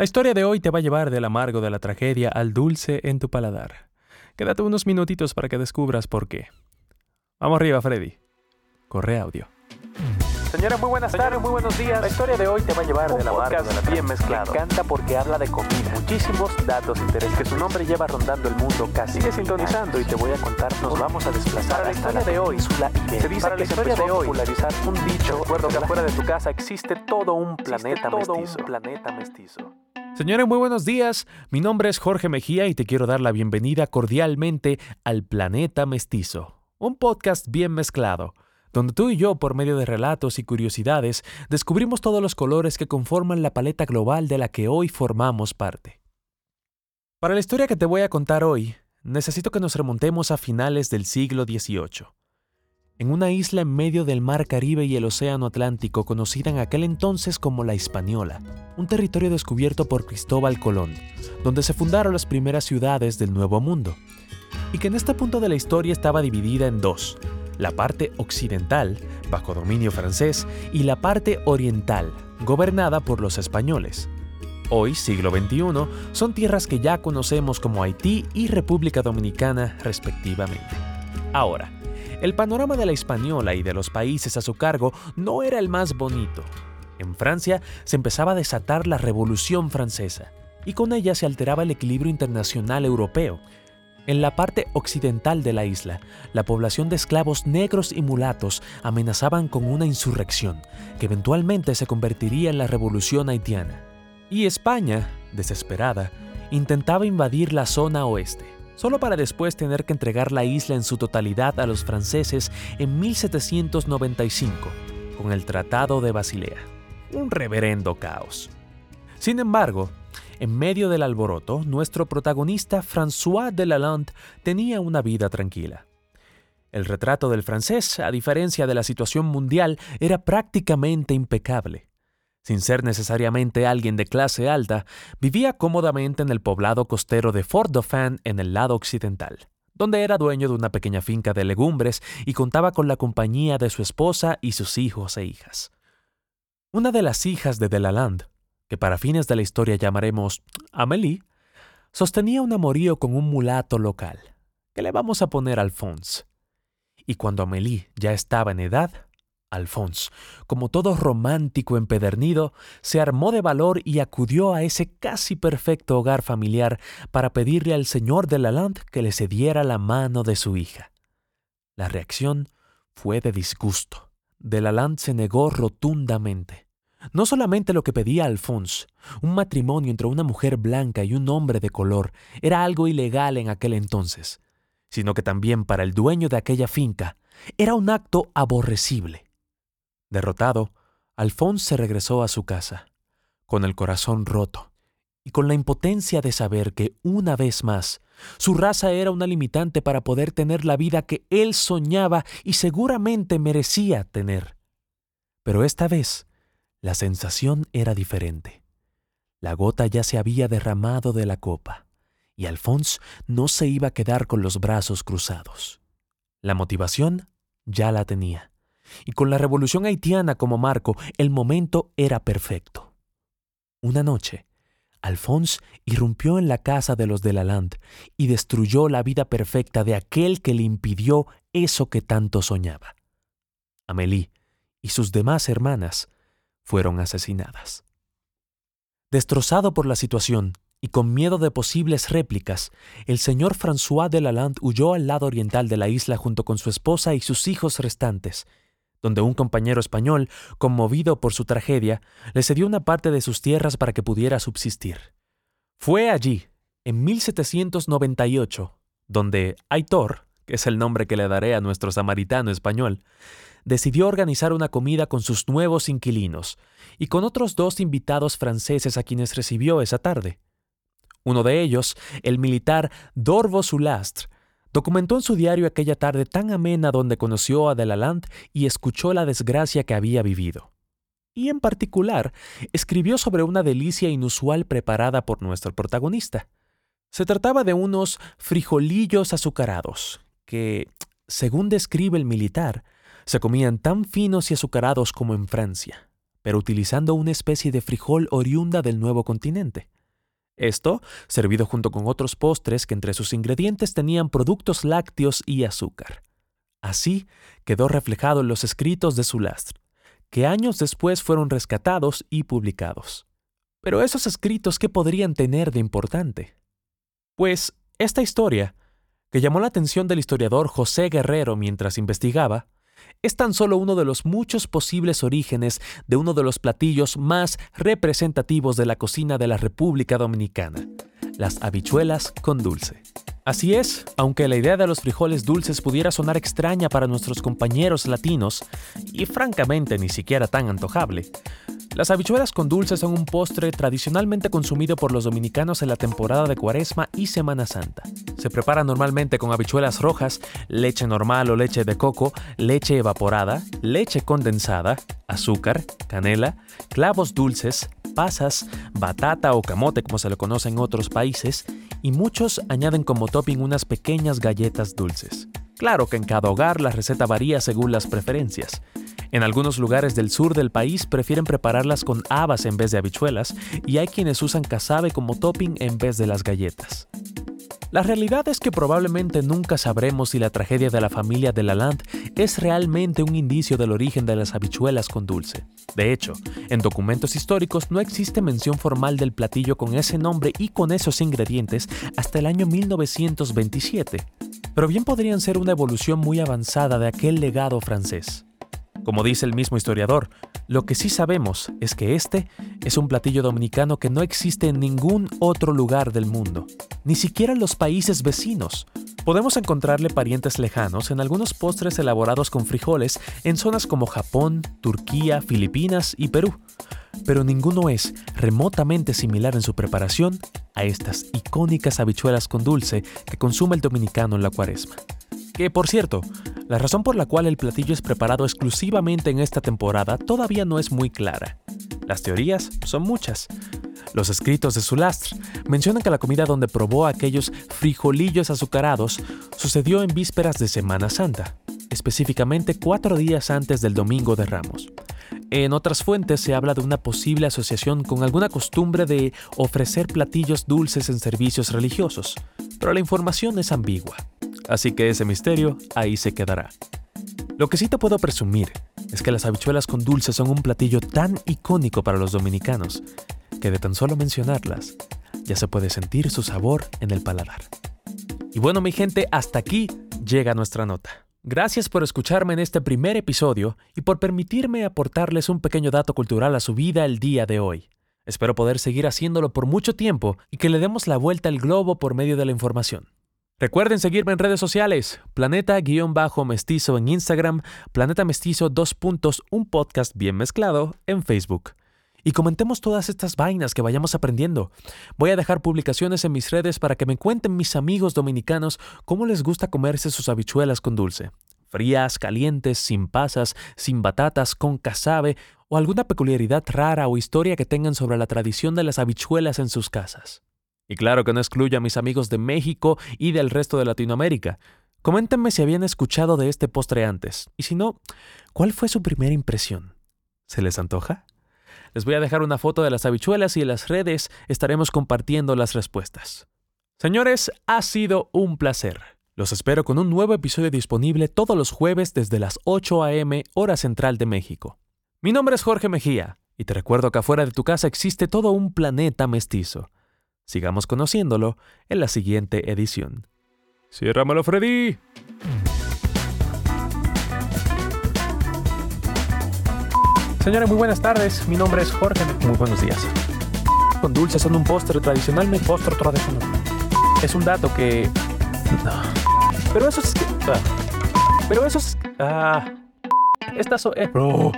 La historia de hoy te va a llevar del amargo de la tragedia al dulce en tu paladar. Quédate unos minutitos para que descubras por qué. Vamos arriba, Freddy. Corre audio. Señora, muy buenas tardes, muy buenos días. La historia de hoy te va a llevar de la marca de la bien mezclado. Me encanta porque habla de comida. Muchísimos datos interesantes que su nombre lleva rondando el mundo casi. Sigue sintonizando y te voy a contar. Nos vamos a desplazar a la historia de hoy. Se dice para la historia de hoy popularizar un dicho. Recuerdo que afuera de tu casa existe todo un planeta todo mestizo. Un planeta mestizo. Señores, muy buenos días. Mi nombre es Jorge Mejía y te quiero dar la bienvenida cordialmente al Planeta Mestizo, un podcast bien mezclado donde tú y yo, por medio de relatos y curiosidades, descubrimos todos los colores que conforman la paleta global de la que hoy formamos parte. Para la historia que te voy a contar hoy, necesito que nos remontemos a finales del siglo XVIII. En una isla en medio del Mar Caribe y el Océano Atlántico conocida en aquel entonces como la Hispaniola, un territorio descubierto por Cristóbal Colón, donde se fundaron las primeras ciudades del Nuevo Mundo, y que en este punto de la historia estaba dividida en dos, la parte occidental, bajo dominio francés, y la parte oriental, gobernada por los españoles. Hoy, siglo XXI, son tierras que ya conocemos como Haití y República Dominicana respectivamente. Ahora, el panorama de la española y de los países a su cargo no era el más bonito. En Francia se empezaba a desatar la Revolución Francesa, y con ella se alteraba el equilibrio internacional europeo, en la parte occidental de la isla, la población de esclavos negros y mulatos amenazaban con una insurrección, que eventualmente se convertiría en la revolución haitiana. Y España, desesperada, intentaba invadir la zona oeste, solo para después tener que entregar la isla en su totalidad a los franceses en 1795, con el Tratado de Basilea. Un reverendo caos. Sin embargo, en medio del alboroto, nuestro protagonista François de Lalande tenía una vida tranquila. El retrato del francés, a diferencia de la situación mundial, era prácticamente impecable. Sin ser necesariamente alguien de clase alta, vivía cómodamente en el poblado costero de Fort Dauphin en el lado occidental, donde era dueño de una pequeña finca de legumbres y contaba con la compañía de su esposa y sus hijos e hijas. Una de las hijas de Delalande, que para fines de la historia llamaremos Amélie, sostenía un amorío con un mulato local, que le vamos a poner Alphonse. Y cuando Amélie ya estaba en edad, Alphonse, como todo romántico empedernido, se armó de valor y acudió a ese casi perfecto hogar familiar para pedirle al señor de Lalande que le cediera la mano de su hija. La reacción fue de disgusto. De Lalande se negó rotundamente. No solamente lo que pedía Alphonse, un matrimonio entre una mujer blanca y un hombre de color, era algo ilegal en aquel entonces, sino que también para el dueño de aquella finca era un acto aborrecible. Derrotado, Alphonse se regresó a su casa, con el corazón roto y con la impotencia de saber que, una vez más, su raza era una limitante para poder tener la vida que él soñaba y seguramente merecía tener. Pero esta vez, la sensación era diferente. La gota ya se había derramado de la copa, y Alphonse no se iba a quedar con los brazos cruzados. La motivación ya la tenía, y con la revolución haitiana como marco, el momento era perfecto. Una noche, Alphonse irrumpió en la casa de los de Lalande y destruyó la vida perfecta de aquel que le impidió eso que tanto soñaba. Amélie y sus demás hermanas fueron asesinadas. Destrozado por la situación y con miedo de posibles réplicas, el señor François de Lalande huyó al lado oriental de la isla junto con su esposa y sus hijos restantes, donde un compañero español, conmovido por su tragedia, le cedió una parte de sus tierras para que pudiera subsistir. Fue allí, en 1798, donde Aitor, que es el nombre que le daré a nuestro samaritano español, decidió organizar una comida con sus nuevos inquilinos y con otros dos invitados franceses a quienes recibió esa tarde. Uno de ellos, el militar Dorvo Sulastre, documentó en su diario aquella tarde tan amena donde conoció a Delalande y escuchó la desgracia que había vivido. Y en particular, escribió sobre una delicia inusual preparada por nuestro protagonista. Se trataba de unos frijolillos azucarados, que, según describe el militar, se comían tan finos y azucarados como en Francia, pero utilizando una especie de frijol oriunda del nuevo continente. Esto servido junto con otros postres que entre sus ingredientes tenían productos lácteos y azúcar. Así quedó reflejado en los escritos de Sulastre, que años después fueron rescatados y publicados. Pero esos escritos, ¿qué podrían tener de importante? Pues esta historia, que llamó la atención del historiador José Guerrero mientras investigaba, es tan solo uno de los muchos posibles orígenes de uno de los platillos más representativos de la cocina de la República Dominicana, las habichuelas con dulce. Así es, aunque la idea de los frijoles dulces pudiera sonar extraña para nuestros compañeros latinos, y francamente ni siquiera tan antojable, las habichuelas con dulce son un postre tradicionalmente consumido por los dominicanos en la temporada de Cuaresma y Semana Santa. Se prepara normalmente con habichuelas rojas, leche normal o leche de coco, leche evaporada, leche condensada, azúcar, canela, clavos dulces, pasas, batata o camote como se lo conoce en otros países, y muchos añaden como topping unas pequeñas galletas dulces. Claro que en cada hogar la receta varía según las preferencias. En algunos lugares del sur del país prefieren prepararlas con habas en vez de habichuelas y hay quienes usan casabe como topping en vez de las galletas. La realidad es que probablemente nunca sabremos si la tragedia de la familia de Lalande es realmente un indicio del origen de las habichuelas con dulce. De hecho, en documentos históricos no existe mención formal del platillo con ese nombre y con esos ingredientes hasta el año 1927, pero bien podrían ser una evolución muy avanzada de aquel legado francés. Como dice el mismo historiador, lo que sí sabemos es que este es un platillo dominicano que no existe en ningún otro lugar del mundo, ni siquiera en los países vecinos. Podemos encontrarle parientes lejanos en algunos postres elaborados con frijoles en zonas como Japón, Turquía, Filipinas y Perú, pero ninguno es remotamente similar en su preparación a estas icónicas habichuelas con dulce que consume el dominicano en la cuaresma. Que, por cierto, la razón por la cual el platillo es preparado exclusivamente en esta temporada todavía no es muy clara. Las teorías son muchas. Los escritos de Sulastre mencionan que la comida donde probó aquellos frijolillos azucarados sucedió en vísperas de Semana Santa, específicamente cuatro días antes del Domingo de Ramos. En otras fuentes se habla de una posible asociación con alguna costumbre de ofrecer platillos dulces en servicios religiosos, pero la información es ambigua. Así que ese misterio ahí se quedará. Lo que sí te puedo presumir es que las habichuelas con dulce son un platillo tan icónico para los dominicanos que de tan solo mencionarlas ya se puede sentir su sabor en el paladar. Y bueno mi gente, hasta aquí llega nuestra nota. Gracias por escucharme en este primer episodio y por permitirme aportarles un pequeño dato cultural a su vida el día de hoy. Espero poder seguir haciéndolo por mucho tiempo y que le demos la vuelta al globo por medio de la información. Recuerden seguirme en redes sociales, Planeta-Mestizo en Instagram, Planeta Mestizo 2 puntos, un podcast bien mezclado en Facebook. Y comentemos todas estas vainas que vayamos aprendiendo. Voy a dejar publicaciones en mis redes para que me cuenten mis amigos dominicanos cómo les gusta comerse sus habichuelas con dulce. Frías, calientes, sin pasas, sin batatas, con casabe o alguna peculiaridad rara o historia que tengan sobre la tradición de las habichuelas en sus casas. Y claro que no excluyo a mis amigos de México y del resto de Latinoamérica. Coméntenme si habían escuchado de este postre antes. Y si no, ¿cuál fue su primera impresión? ¿Se les antoja? Les voy a dejar una foto de las habichuelas y en las redes estaremos compartiendo las respuestas. Señores, ha sido un placer. Los espero con un nuevo episodio disponible todos los jueves desde las 8 a.m. hora central de México. Mi nombre es Jorge Mejía y te recuerdo que afuera de tu casa existe todo un planeta mestizo. Sigamos conociéndolo en la siguiente edición. ¡Ciérramelo, Freddy! Señores, muy buenas tardes. Mi nombre es Jorge. Muy buenos días. Con dulces son un postre tradicionalmente postre tradicional. Es un dato que... No. Pero eso es... Ah. Pero eso es... Ah. Estas son... Eh, bro.